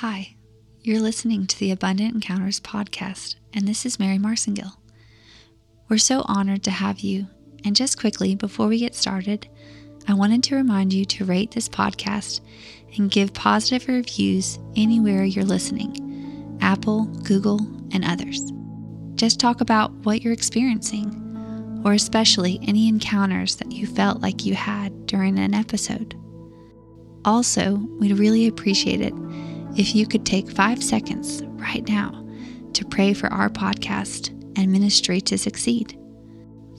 Hi, you're listening to the Abundant Encounters podcast, and this is Mary Marcengill. We're so honored to have you, and just quickly before we get started, I wanted to remind you to rate this podcast and give positive reviews anywhere you're listening Apple, Google, and others. Just talk about what you're experiencing, or especially any encounters that you felt like you had during an episode. Also, we'd really appreciate it if you could take five seconds right now to pray for our podcast and ministry to succeed.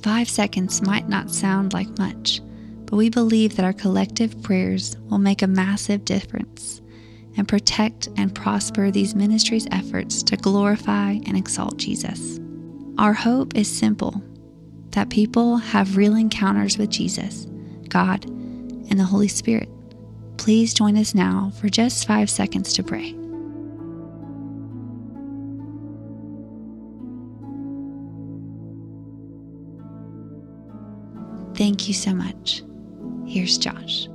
Five seconds might not sound like much, but we believe that our collective prayers will make a massive difference and protect and prosper these ministries' efforts to glorify and exalt Jesus. Our hope is simple that people have real encounters with Jesus, God, and the Holy Spirit. Please join us now for just five seconds to pray. Thank you so much. Here's Josh.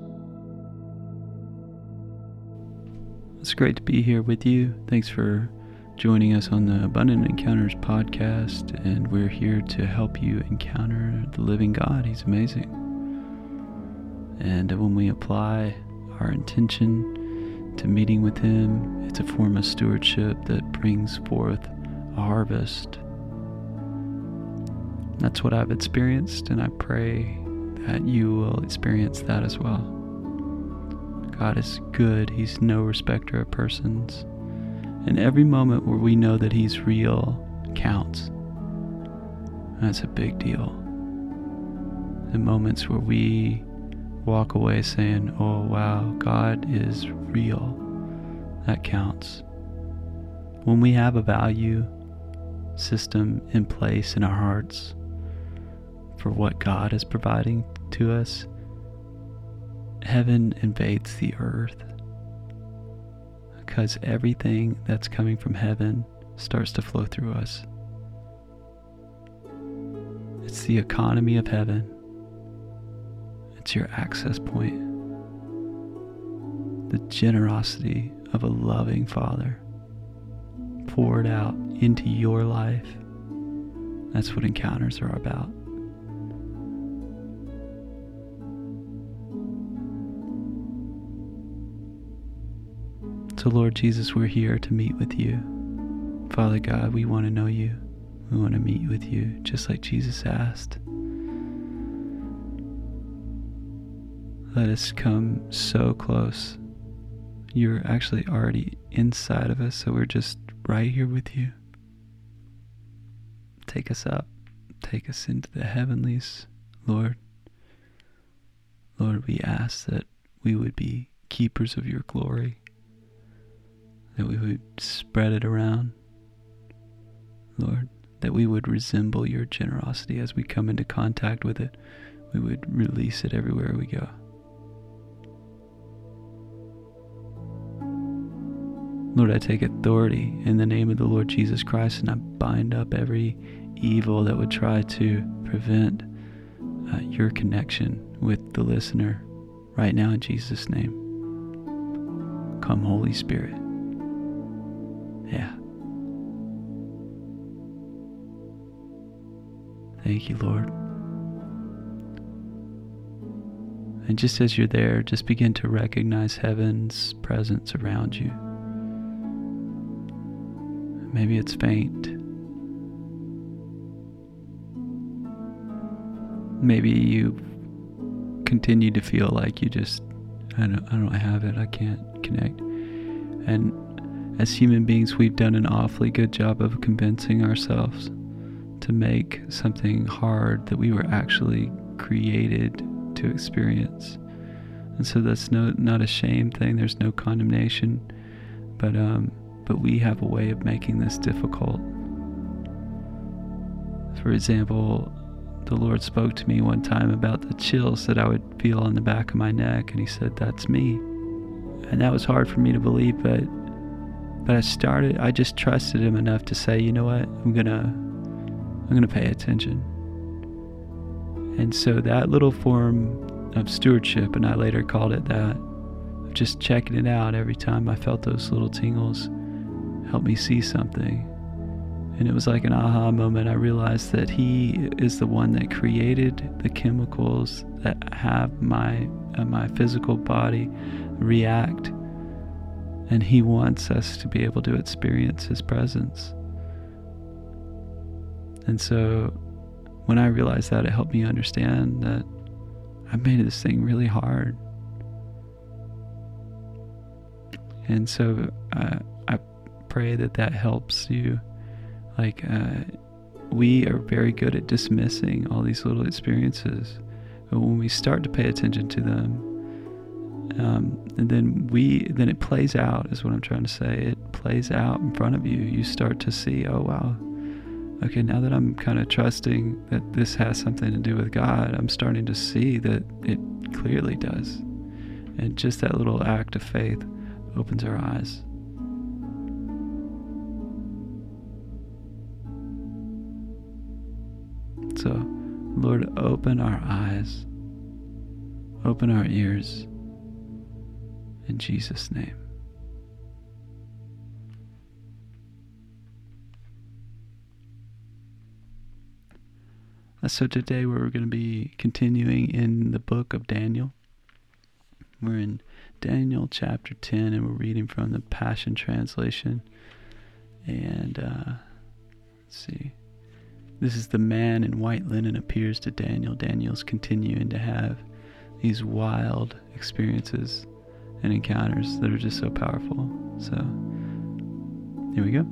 It's great to be here with you. Thanks for joining us on the Abundant Encounters podcast, and we're here to help you encounter the living God. He's amazing. And when we apply our intention to meeting with Him, it's a form of stewardship that brings forth a harvest. That's what I've experienced, and I pray that you will experience that as well. God is good, He's no respecter of persons. And every moment where we know that He's real counts. That's a big deal. The moments where we walk away saying, Oh, wow, God is real, that counts. When we have a value system in place in our hearts for what God is providing to us, heaven invades the earth. Because everything that's coming from heaven starts to flow through us. It's the economy of heaven it's your access point. The generosity of a loving Father poured out into your life. That's what encounters are about. So, Lord Jesus, we're here to meet with you. Father God, we want to know you. We want to meet with you, just like Jesus asked. Let us come so close. You're actually already inside of us, so we're just right here with you. Take us up, take us into the heavenlies, Lord. Lord, we ask that we would be keepers of your glory, that we would spread it around, Lord, that we would resemble your generosity as we come into contact with it. We would release it everywhere we go. Lord, I take authority in the name of the Lord Jesus Christ and I bind up every evil that would try to prevent uh, your connection with the listener right now in Jesus' name. Come, Holy Spirit. Yeah. Thank you, Lord. And just as you're there, just begin to recognize heaven's presence around you. Maybe it's faint. Maybe you continue to feel like you just, I don't, I don't have it, I can't connect. And as human beings, we've done an awfully good job of convincing ourselves to make something hard that we were actually created to experience. And so that's no not a shame thing. There's no condemnation, but um, but we have a way of making this difficult. For example, the Lord spoke to me one time about the chills that I would feel on the back of my neck, and He said, That's me. And that was hard for me to believe, but but I started I just trusted him enough to say, you know what, I'm gonna I'm gonna pay attention. And so that little form of stewardship, and I later called it that, of just checking it out every time I felt those little tingles help me see something. And it was like an aha moment. I realized that he is the one that created the chemicals that have my uh, my physical body react and he wants us to be able to experience his presence. And so when I realized that, it helped me understand that I made this thing really hard. And so uh, pray that that helps you. Like, uh, we are very good at dismissing all these little experiences. But when we start to pay attention to them, um, and then we then it plays out is what i'm trying to say it plays out in front of you you start to see oh wow okay now that i'm kind of trusting that this has something to do with god i'm starting to see that it clearly does and just that little act of faith opens our eyes so lord open our eyes open our ears in Jesus' name. Uh, so today we're going to be continuing in the book of Daniel. We're in Daniel chapter 10 and we're reading from the Passion Translation. And uh, let's see. This is the man in white linen appears to Daniel. Daniel's continuing to have these wild experiences and encounters that are just so powerful. So, here we go.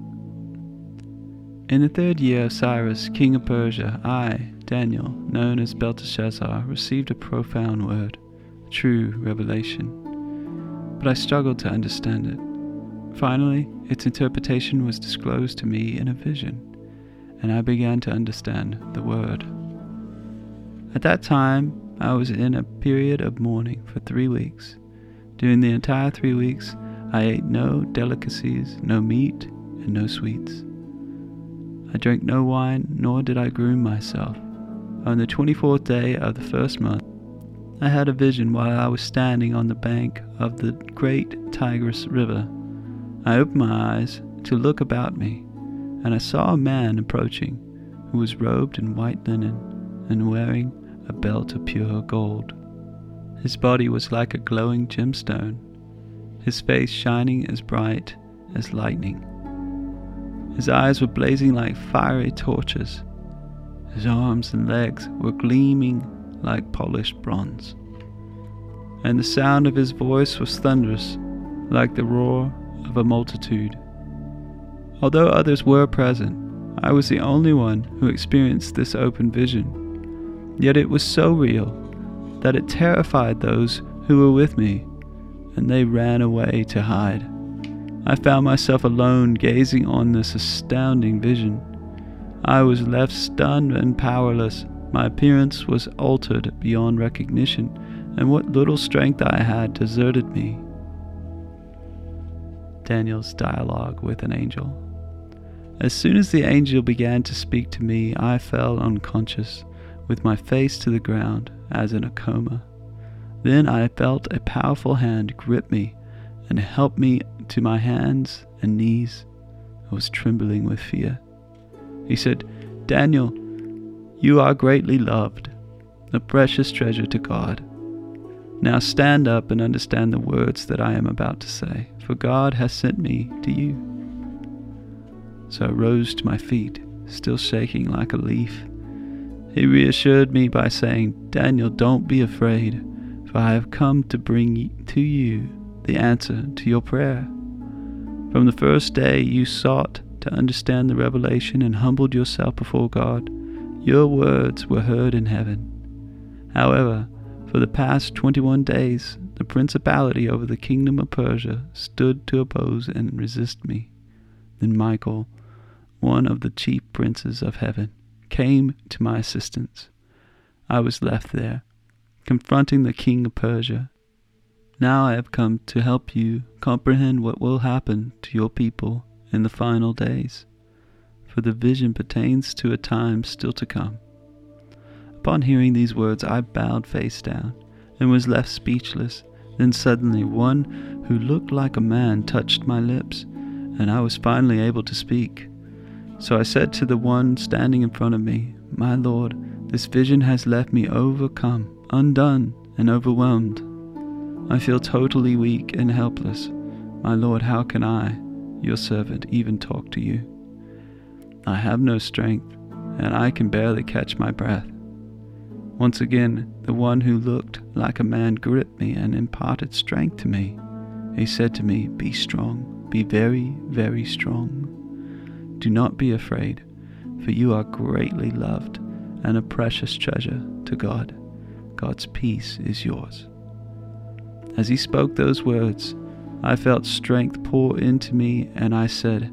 In the third year of Cyrus, king of Persia, I, Daniel, known as Belteshazzar, received a profound word, a true revelation. But I struggled to understand it. Finally, its interpretation was disclosed to me in a vision, and I began to understand the word. At that time, I was in a period of mourning for three weeks. During the entire three weeks, I ate no delicacies, no meat, and no sweets. I drank no wine, nor did I groom myself. On the 24th day of the first month, I had a vision while I was standing on the bank of the great Tigris River. I opened my eyes to look about me, and I saw a man approaching who was robed in white linen and wearing a belt of pure gold. His body was like a glowing gemstone, his face shining as bright as lightning. His eyes were blazing like fiery torches. His arms and legs were gleaming like polished bronze. And the sound of his voice was thunderous, like the roar of a multitude. Although others were present, I was the only one who experienced this open vision. Yet it was so real that it terrified those who were with me, and they ran away to hide. I found myself alone gazing on this astounding vision. I was left stunned and powerless. My appearance was altered beyond recognition, and what little strength I had deserted me. Daniel's dialogue with an angel. As soon as the angel began to speak to me, I fell unconscious, with my face to the ground as in a coma. Then I felt a powerful hand grip me and help me to my hands and knees. I was trembling with fear. He said, Daniel, you are greatly loved, a precious treasure to God. Now stand up and understand the words that I am about to say, for God has sent me to you. So I rose to my feet, still shaking like a leaf. He reassured me by saying, Daniel, don't be afraid, for I have come to bring to you the answer to your prayer. From the first day you sought to understand the revelation and humbled yourself before God, your words were heard in heaven. However, for the past 21 days, the principality over the kingdom of Persia stood to oppose and resist me. Then Michael, one of the chief princes of heaven, came to my assistance. I was left there, confronting the king of Persia. Now I have come to help you comprehend what will happen to your people in the final days, for the vision pertains to a time still to come. Upon hearing these words, I bowed face down and was left speechless Then suddenly one who looked like a man touched my lips, and I was finally able to speak. So I said to the one standing in front of me, My Lord, this vision has left me overcome, undone, and overwhelmed. I feel totally weak and helpless. My Lord, how can I, your servant, even talk to you? I have no strength, and I can barely catch my breath. Once again, the one who looked like a man gripped me and imparted strength to me. He said to me, Be strong, be very, very strong. Do not be afraid, for you are greatly loved and a precious treasure to God. God's peace is yours. As he spoke those words, I felt strength pour into me, and I said,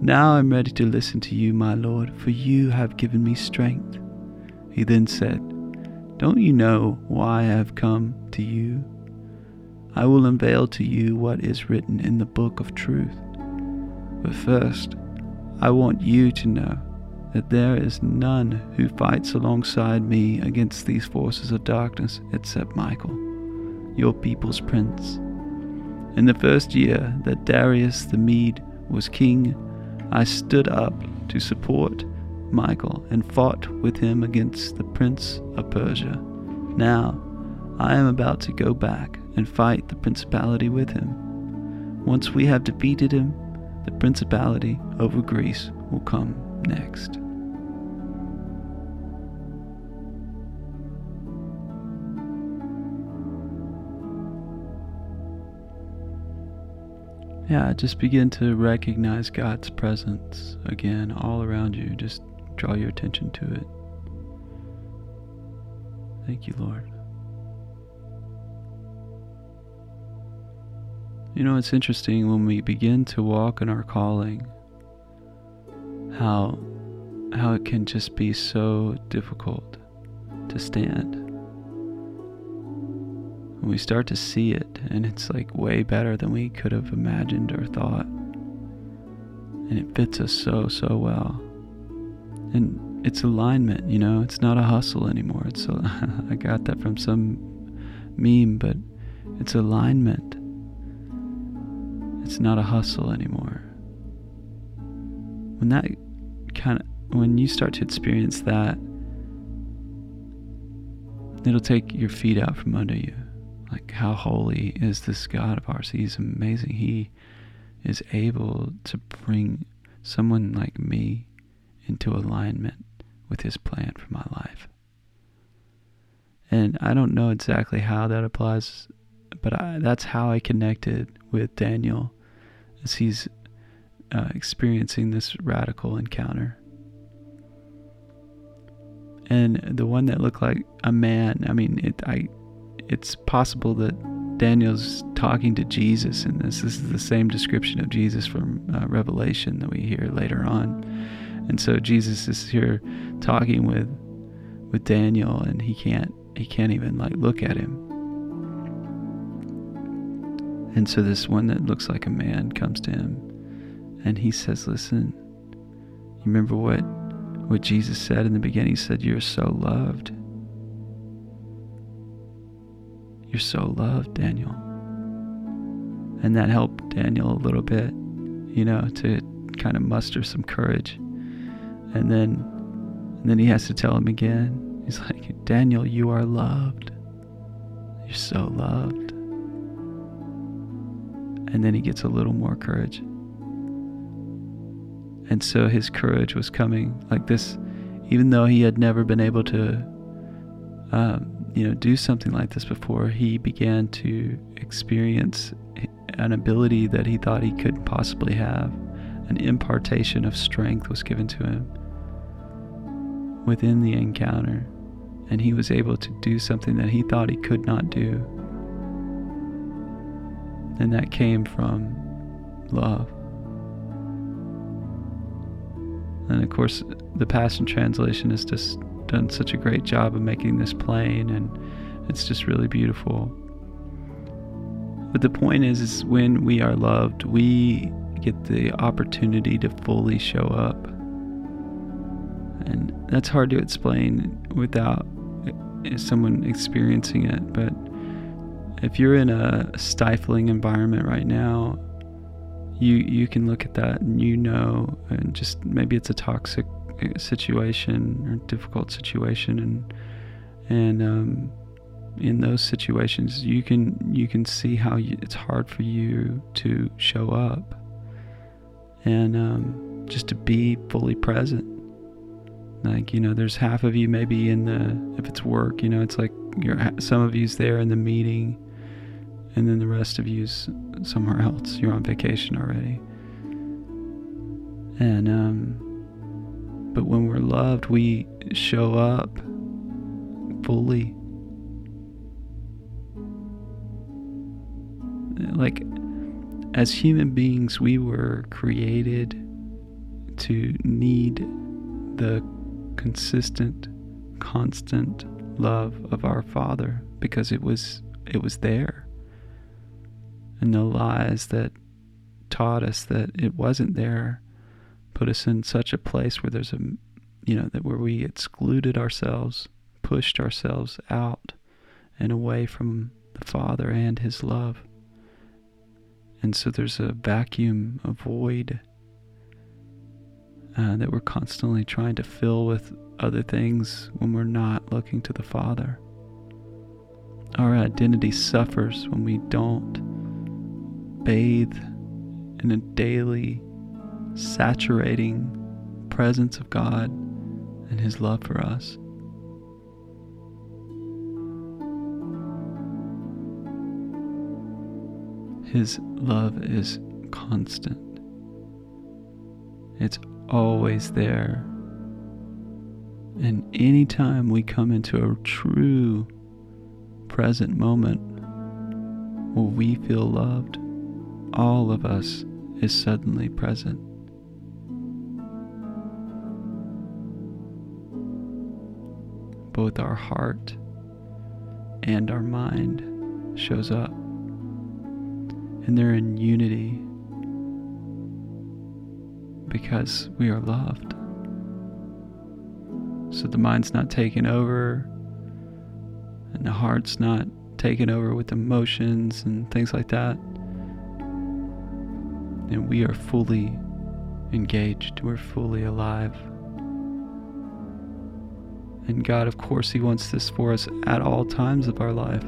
Now I'm ready to listen to you, my Lord, for you have given me strength. He then said, don't you know why I have come to you? I will unveil to you what is written in the book of truth. But first, I want you to know that there is none who fights alongside me against these forces of darkness except Michael, your people's prince. In the first year that Darius the Mede was king, I stood up to support Michael and fought with him against the prince of Persia. Now I am about to go back and fight the principality with him. Once we have defeated him, the principality over Greece will come next. Yeah, just begin to recognize God's presence again all around you. Just draw your attention to it. Thank you, Lord. You know, it's interesting when we begin to walk in our calling, how how it can just be so difficult to stand. When we start to see it, and it's like way better than we could have imagined or thought. And it fits us so, so well and it's alignment you know it's not a hustle anymore it's a, i got that from some meme but it's alignment it's not a hustle anymore. When that kind of when you start to experience that it'll take your feet out from under you. Like how holy is this god of ours? He's amazing. He is able to bring someone like me into alignment with His plan for my life. And I don't know exactly how that applies, but I, that's how I connected with Daniel as he's uh, experiencing this radical encounter. And the one that looked like a man, I mean, it, I, it's possible that Daniel's talking to Jesus in this. This is the same description of Jesus from uh, Revelation that we hear later on. And so Jesus is here talking with with Daniel and he can't he can't even like look at him. And so this one that looks like a man comes to him and he says, "Listen, you remember what what Jesus said in the beginning? He said, "You're so loved. You're so loved, Daniel." And that helped Daniel a little bit, you know, to kind of muster some courage and then and then he has to tell him again. He's like, Daniel, you are loved. You're so loved. And then he gets a little more courage. And so his courage was coming like this, even though he had never been able to, um, you know, do something like this before. He began to experience an ability that he thought he could possibly have. An impartation of strength was given to him within the encounter, and he was able to do something that he thought he could not do. And that came from love. And of course, the Passion Translation has just done such a great job of making this plain, and it's just really beautiful. But the point is, is when we are loved, we get the opportunity to fully show up and that's hard to explain without someone experiencing it but if you're in a stifling environment right now, you you can look at that and you know, and just maybe it's a toxic uh, situation or difficult situation, and and um, in those situations, you can you can see how you, it's hard for you to show up and um, just to be fully present. Like you know, there's half of you maybe in the if it's work, you know, it's like you're some of you's there in the meeting, and then the rest of you's somewhere else. You're on vacation already. And um, but when we're loved, we show up fully. Like as human beings, we were created to need the consistent, constant love of our Father because it was it was there. And the lies that taught us that it wasn't there put us in such a place where there's a you know that where we excluded ourselves, pushed ourselves out and away from the Father and his love. And so there's a vacuum, a void uh, that we're constantly trying to fill with other things when we're not looking to the Father. Our identity suffers when we don't bathe in a daily, saturating presence of God and His love for us. His love is constant. It's always there. And anytime we come into a true present moment where we feel loved, all of us is suddenly present. Both our heart and our mind shows up. And they're in unity because we are loved. So the mind's not taken over, and the heart's not taken over with emotions and things like that. And we are fully engaged, we're fully alive. And God, of course, He wants this for us at all times of our life,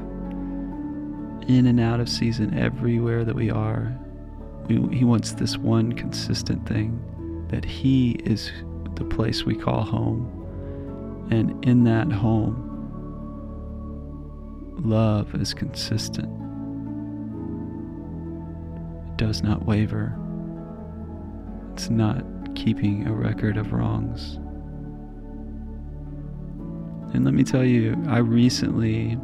in and out of season, everywhere that we are. We, he wants this one consistent thing that He is the place we call home. And in that home, love is consistent. Does not waver. It's not keeping a record of wrongs. And let me tell you, I recently,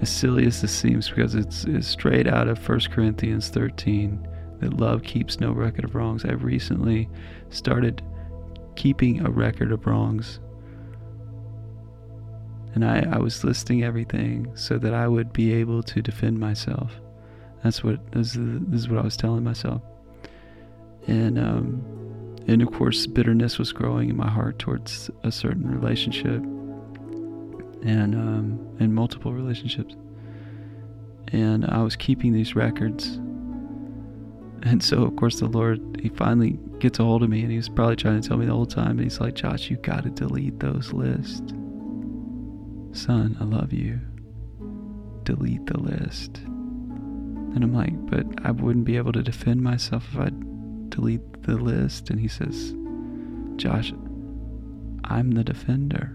as silly as this seems, because it's, it's straight out of 1 Corinthians 13, that love keeps no record of wrongs. I recently started keeping a record of wrongs. And I, I was listing everything so that I would be able to defend myself. That's what this is, what I was telling myself. And um, and of course bitterness was growing in my heart towards a certain relationship and um, and multiple relationships. And I was keeping these records and so, of course, the Lord, He finally gets a hold of me, and He was probably trying to tell me the whole time. And He's like, Josh, you got to delete those lists. Son, I love you. Delete the list. And I'm like, but I wouldn't be able to defend myself if I delete the list. And He says, Josh, I'm the defender.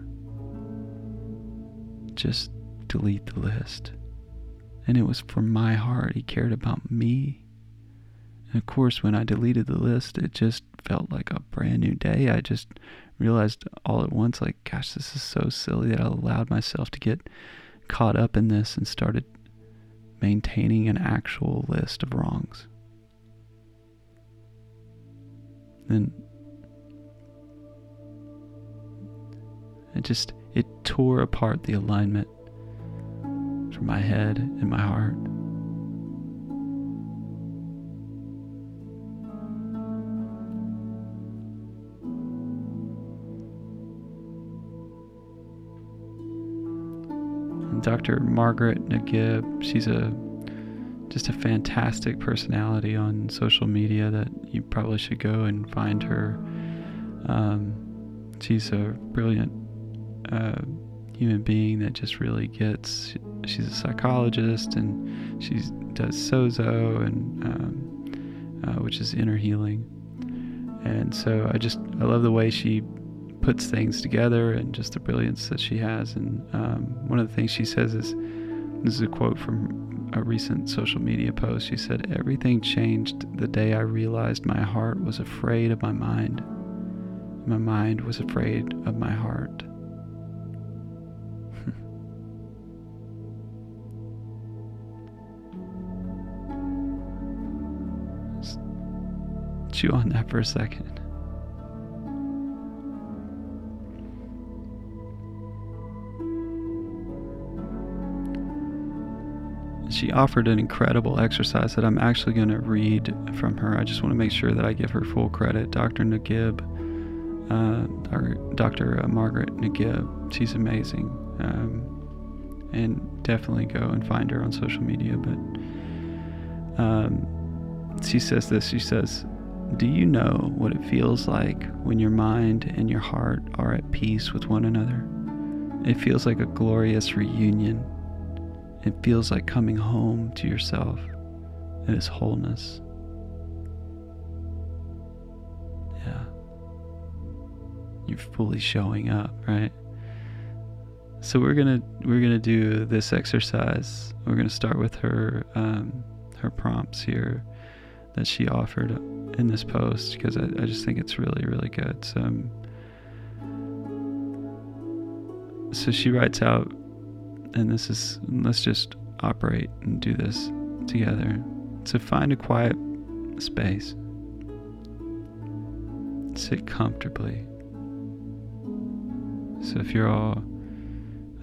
Just delete the list. And it was for my heart. He cared about me. And of course, when I deleted the list, it just felt like a brand new day. I just realized all at once, like, gosh, this is so silly that I allowed myself to get caught up in this and started maintaining an actual list of wrongs. And it just it tore apart the alignment from my head and my heart. Dr. Margaret Nagib. She's a just a fantastic personality on social media that you probably should go and find her. Um, she's a brilliant uh, human being that just really gets. She's a psychologist and she does sozo and um, uh, which is inner healing. And so I just I love the way she puts things together and just the brilliance that she has. And um, one of the things she says is this is a quote from a recent social media post. She said, Everything changed the day I realized my heart was afraid of my mind. My mind was afraid of my heart. Chew on that for a second. She offered an incredible exercise that I'm actually going to read from her. I just want to make sure that I give her full credit. Dr. Nagib, uh, Dr. Uh, Margaret Nagib, she's amazing. Um, and definitely go and find her on social media. But um, she says this she says, Do you know what it feels like when your mind and your heart are at peace with one another? It feels like a glorious reunion it feels like coming home to yourself and its wholeness. Yeah. You're fully showing up, right? So we're gonna we're gonna do this exercise. We're gonna start with her um, her prompts here that she offered in this post because I, I just think it's really really good. So, um, so she writes out and this is let's just operate and do this together. So find a quiet space. Sit comfortably. So if you're all,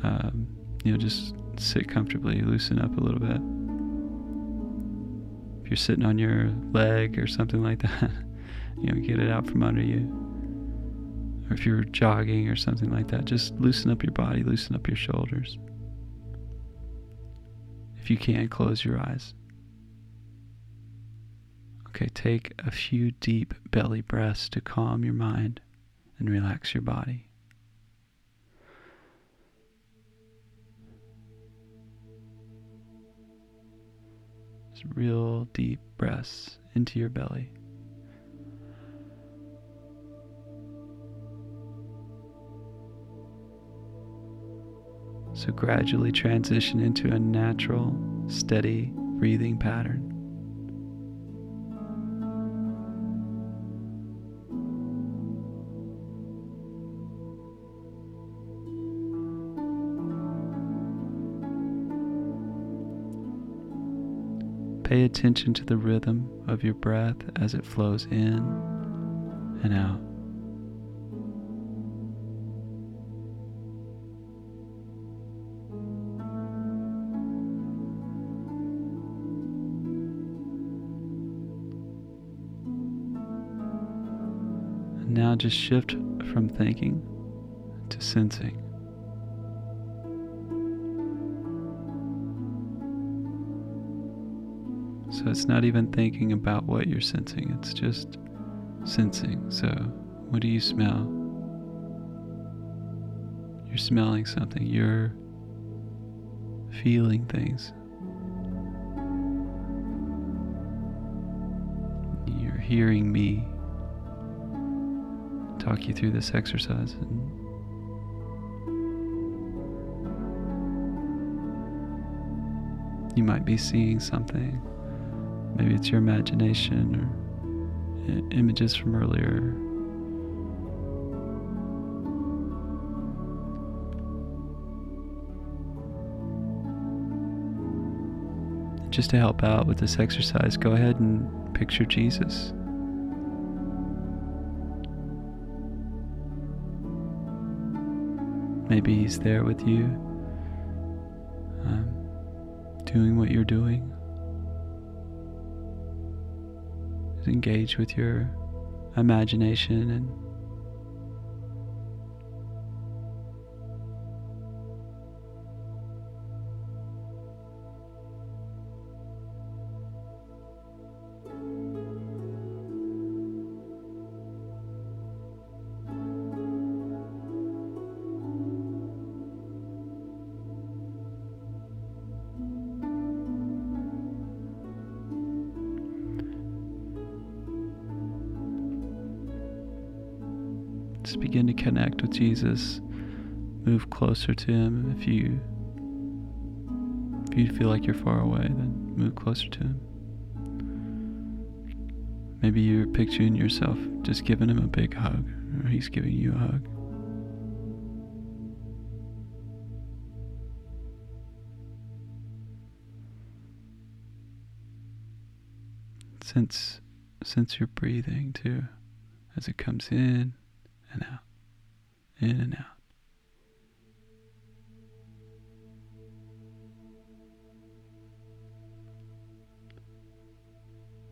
um, you know, just sit comfortably, loosen up a little bit. If you're sitting on your leg or something like that, you know, get it out from under you. Or if you're jogging or something like that, just loosen up your body, loosen up your shoulders. You can, close your eyes. Okay, take a few deep belly breaths to calm your mind and relax your body. Just real deep breaths into your belly. So gradually transition into a natural, steady breathing pattern. Pay attention to the rhythm of your breath as it flows in and out. Just shift from thinking to sensing. So it's not even thinking about what you're sensing, it's just sensing. So, what do you smell? You're smelling something, you're feeling things. You're hearing me talk you through this exercise. You might be seeing something. Maybe it's your imagination or images from earlier. Just to help out with this exercise, go ahead and picture Jesus. Maybe He's there with you, um, doing what you're doing. Just engage with your imagination and Just begin to connect with Jesus. Move closer to him. If you if you feel like you're far away, then move closer to him. Maybe you're picturing yourself just giving him a big hug, or he's giving you a hug. Sense, sense your breathing too as it comes in and out, in and out.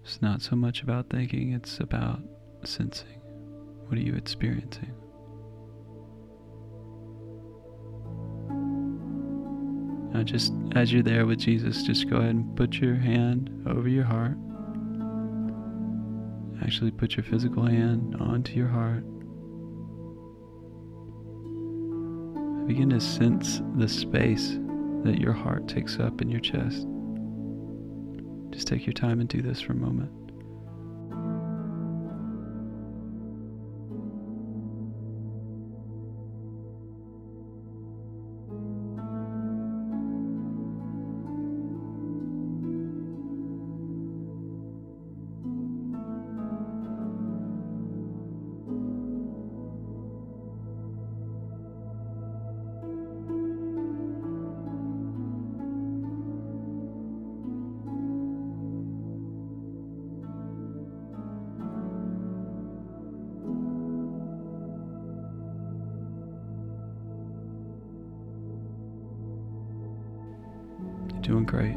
It's not so much about thinking, it's about sensing. What are you experiencing? Now, just as you're there with Jesus, just go ahead and put your hand over your heart. Actually, put your physical hand onto your heart. Begin to sense the space that your heart takes up in your chest. Just take your time and do this for a moment. Doing great.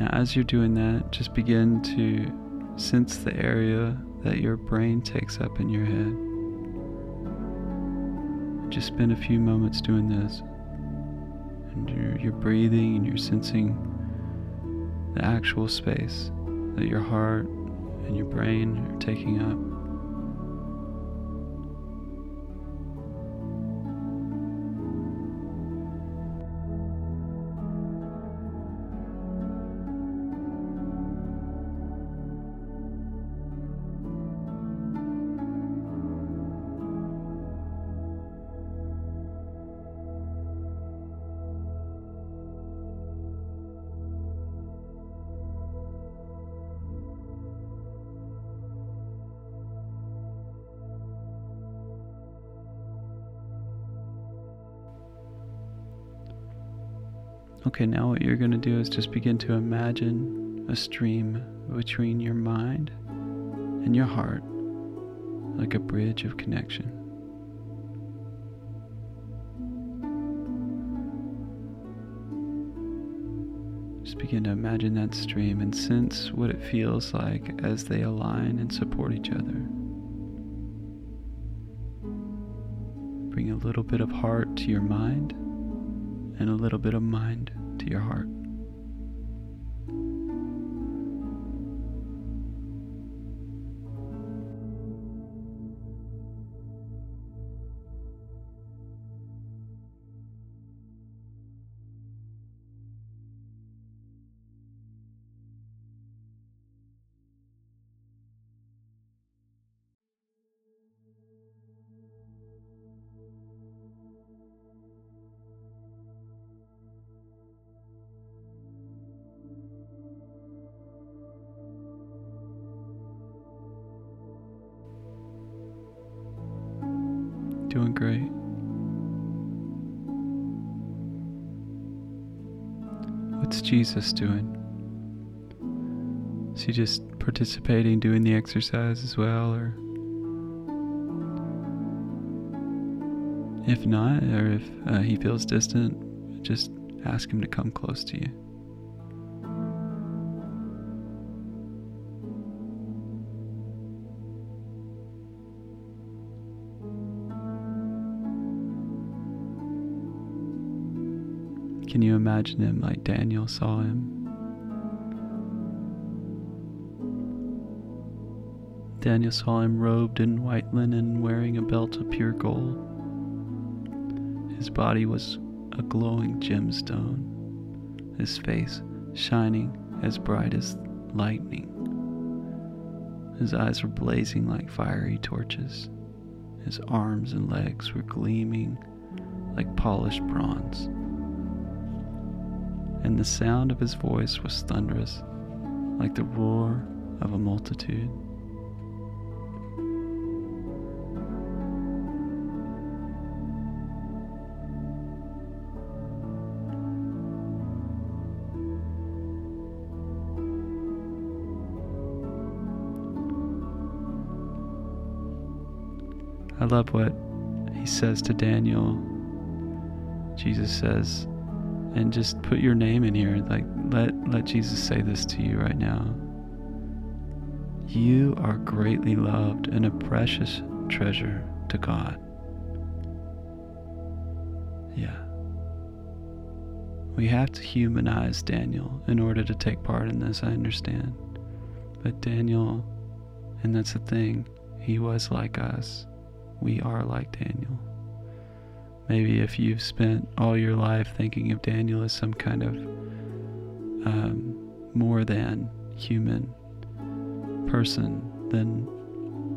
Now, as you're doing that, just begin to sense the area that your brain takes up in your head. Just spend a few moments doing this. And you're, you're breathing and you're sensing the actual space that your heart and your brain are taking up. Okay, now what you're going to do is just begin to imagine a stream between your mind and your heart, like a bridge of connection. Just begin to imagine that stream and sense what it feels like as they align and support each other. Bring a little bit of heart to your mind and a little bit of mind to your heart. Jesus doing? Is he just participating, doing the exercise as well, or if not, or if uh, he feels distant, just ask him to come close to you. Can you imagine him like Daniel saw him? Daniel saw him robed in white linen, wearing a belt of pure gold. His body was a glowing gemstone, his face shining as bright as lightning. His eyes were blazing like fiery torches. His arms and legs were gleaming like polished bronze. And the sound of his voice was thunderous, like the roar of a multitude. I love what he says to Daniel. Jesus says, and just put your name in here. Like let let Jesus say this to you right now. You are greatly loved and a precious treasure to God. Yeah. We have to humanize Daniel in order to take part in this, I understand. But Daniel, and that's the thing, he was like us we are like Daniel. Maybe if you've spent all your life thinking of Daniel as some kind of um, more than human person, then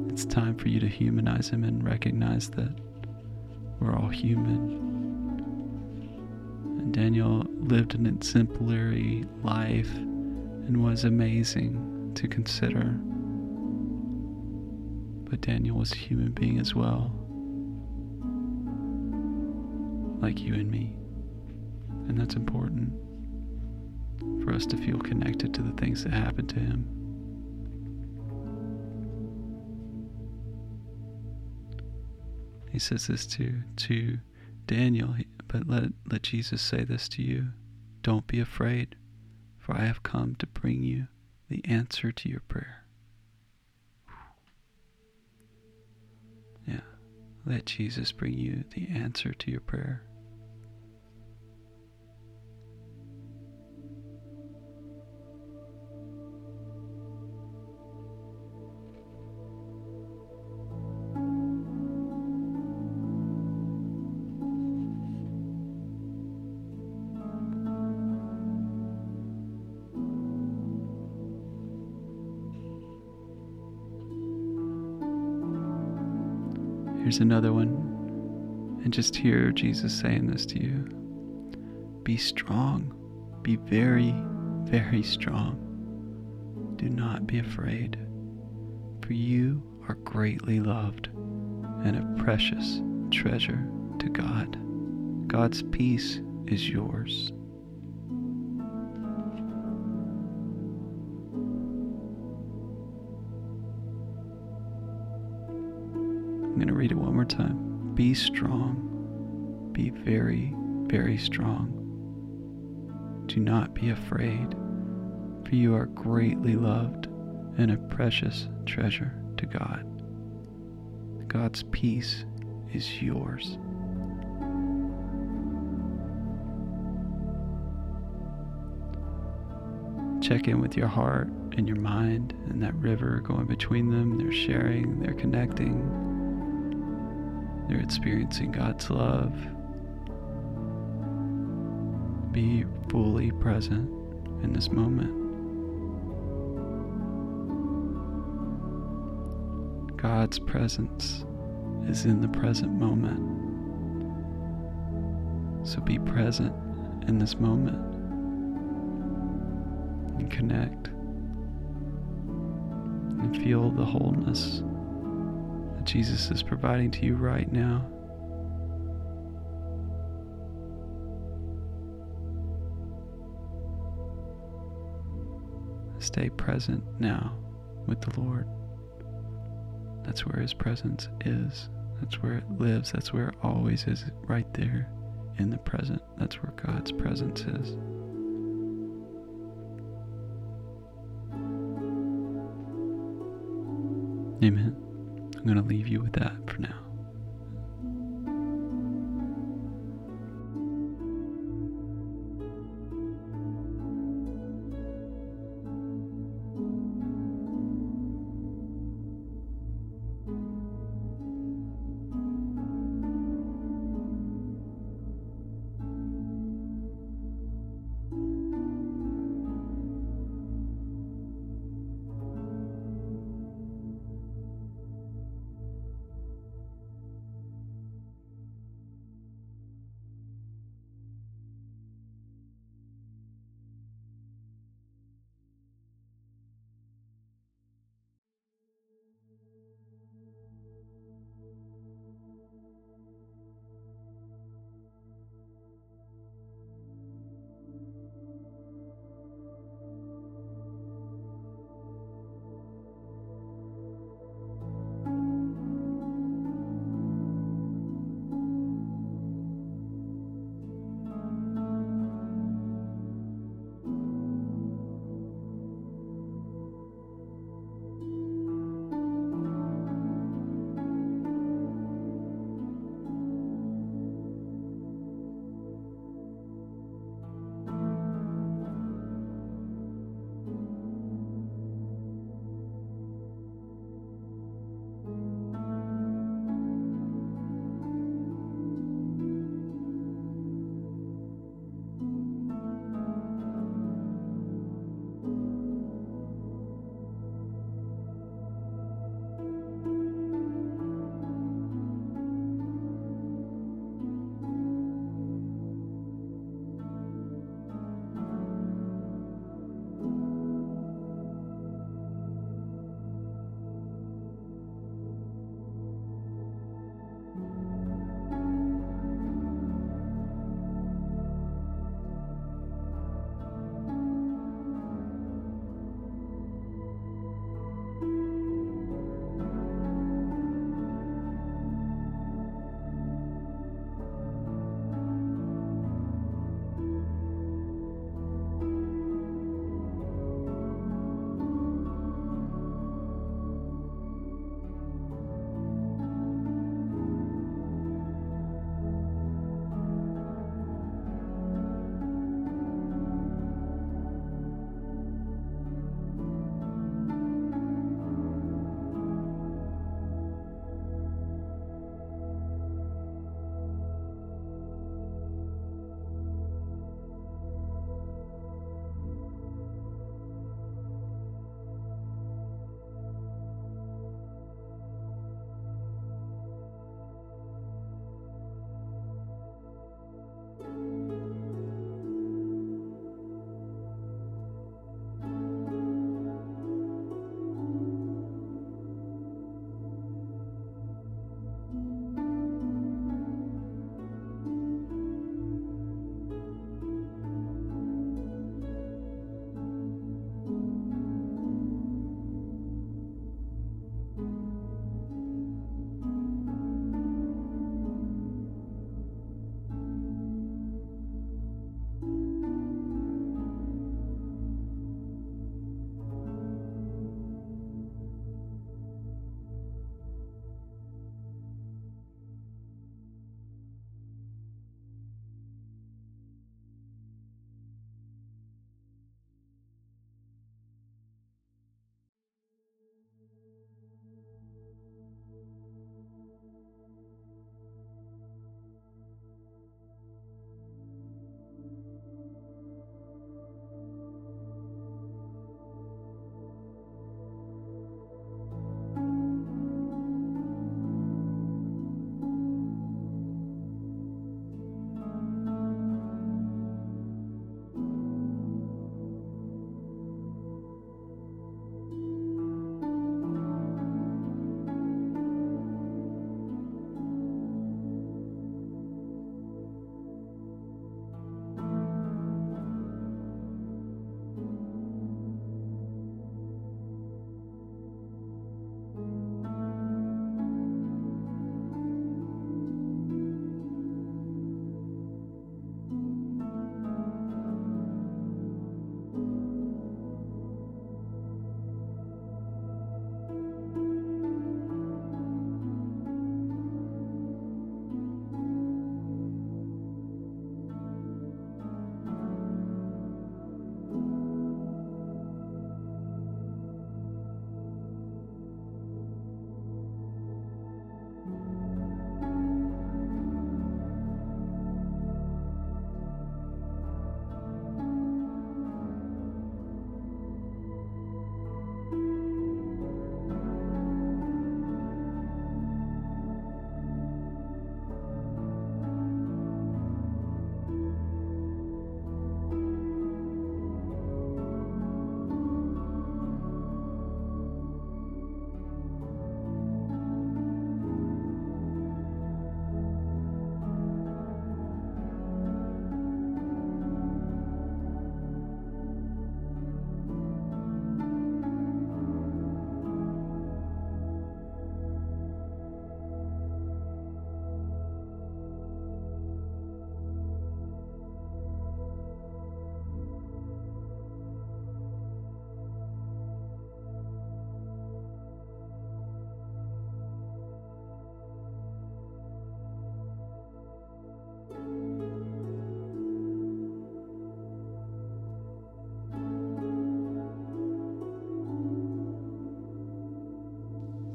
it's time for you to humanize him and recognize that we're all human. And Daniel lived an exemplary life and was amazing to consider but Daniel was a human being as well, like you and me. And that's important for us to feel connected to the things that happened to him. He says this to, to Daniel, but let, let Jesus say this to you. Don't be afraid, for I have come to bring you the answer to your prayer. Yeah, let Jesus bring you the answer to your prayer. Here's another one. And just hear Jesus saying this to you Be strong. Be very, very strong. Do not be afraid, for you are greatly loved and a precious treasure to God. God's peace is yours. More time. Be strong. Be very, very strong. Do not be afraid, for you are greatly loved and a precious treasure to God. God's peace is yours. Check in with your heart and your mind and that river going between them. They're sharing, they're connecting. They're experiencing God's love. Be fully present in this moment. God's presence is in the present moment. So be present in this moment and connect and feel the wholeness that Jesus is providing to you right now. Stay present now with the Lord. That's where His presence is. That's where it lives. That's where it always is, right there in the present. That's where God's presence is. Amen. I'm going to leave you with that for now.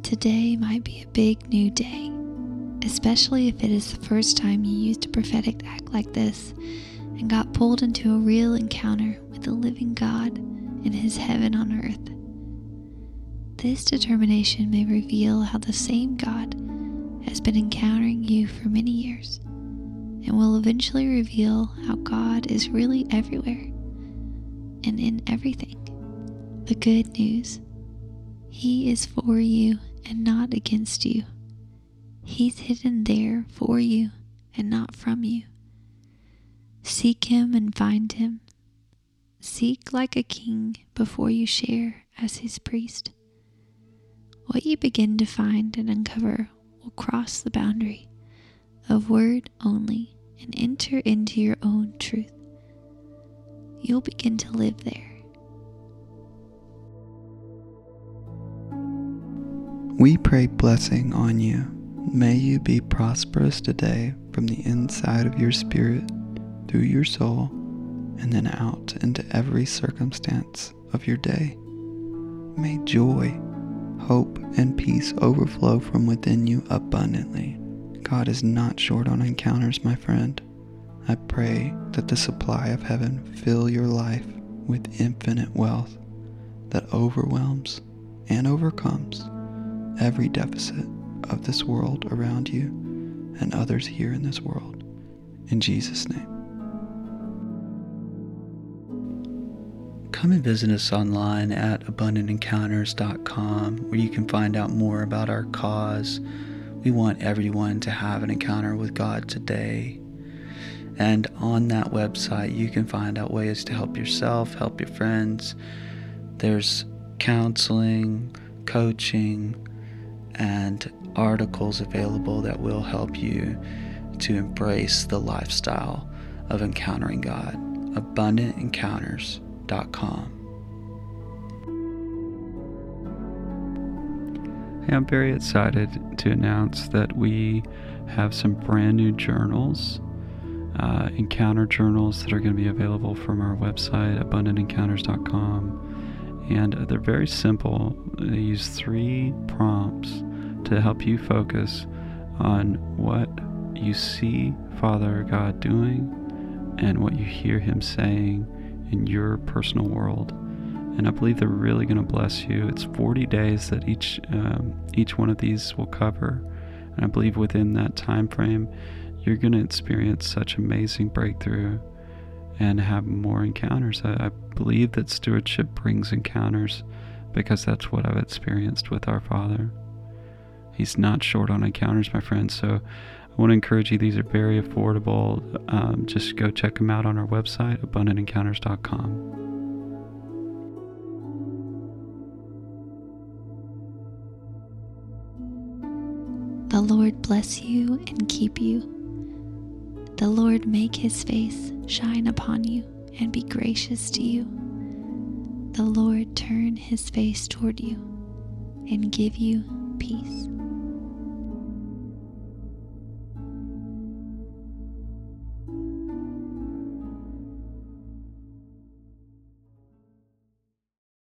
Today might be a big new day, especially if it is the first time you used a prophetic act like this and got pulled into a real encounter with the living God in His heaven on earth. This determination may reveal how the same God has been encountering you for many years and will eventually reveal how God is really everywhere and in everything. The good news He is for you and not against you. He's hidden there for you and not from you. Seek Him and find Him. Seek like a king before you share as His priest. What you begin to find and uncover will cross the boundary of word only and enter into your own truth. You'll begin to live there. We pray blessing on you. May you be prosperous today from the inside of your spirit, through your soul, and then out into every circumstance of your day. May joy hope, and peace overflow from within you abundantly. God is not short on encounters, my friend. I pray that the supply of heaven fill your life with infinite wealth that overwhelms and overcomes every deficit of this world around you and others here in this world. In Jesus' name. come and visit us online at abundantencounters.com where you can find out more about our cause. We want everyone to have an encounter with God today. And on that website, you can find out ways to help yourself, help your friends. There's counseling, coaching, and articles available that will help you to embrace the lifestyle of encountering God. AbundantEncounters.com. Hey, I'm very excited to announce that we have some brand new journals, uh, encounter journals that are going to be available from our website, abundantencounters.com. And they're very simple. They use three prompts to help you focus on what you see Father God doing and what you hear Him saying in your personal world. And I believe they're really going to bless you. It's 40 days that each um, each one of these will cover, and I believe within that time frame, you're going to experience such amazing breakthrough and have more encounters. I, I believe that stewardship brings encounters because that's what I've experienced with our Father. He's not short on encounters, my friends. So I want to encourage you, these are very affordable. Um, just go check them out on our website, abundantencounters.com. The Lord bless you and keep you. The Lord make his face shine upon you and be gracious to you. The Lord turn his face toward you and give you peace.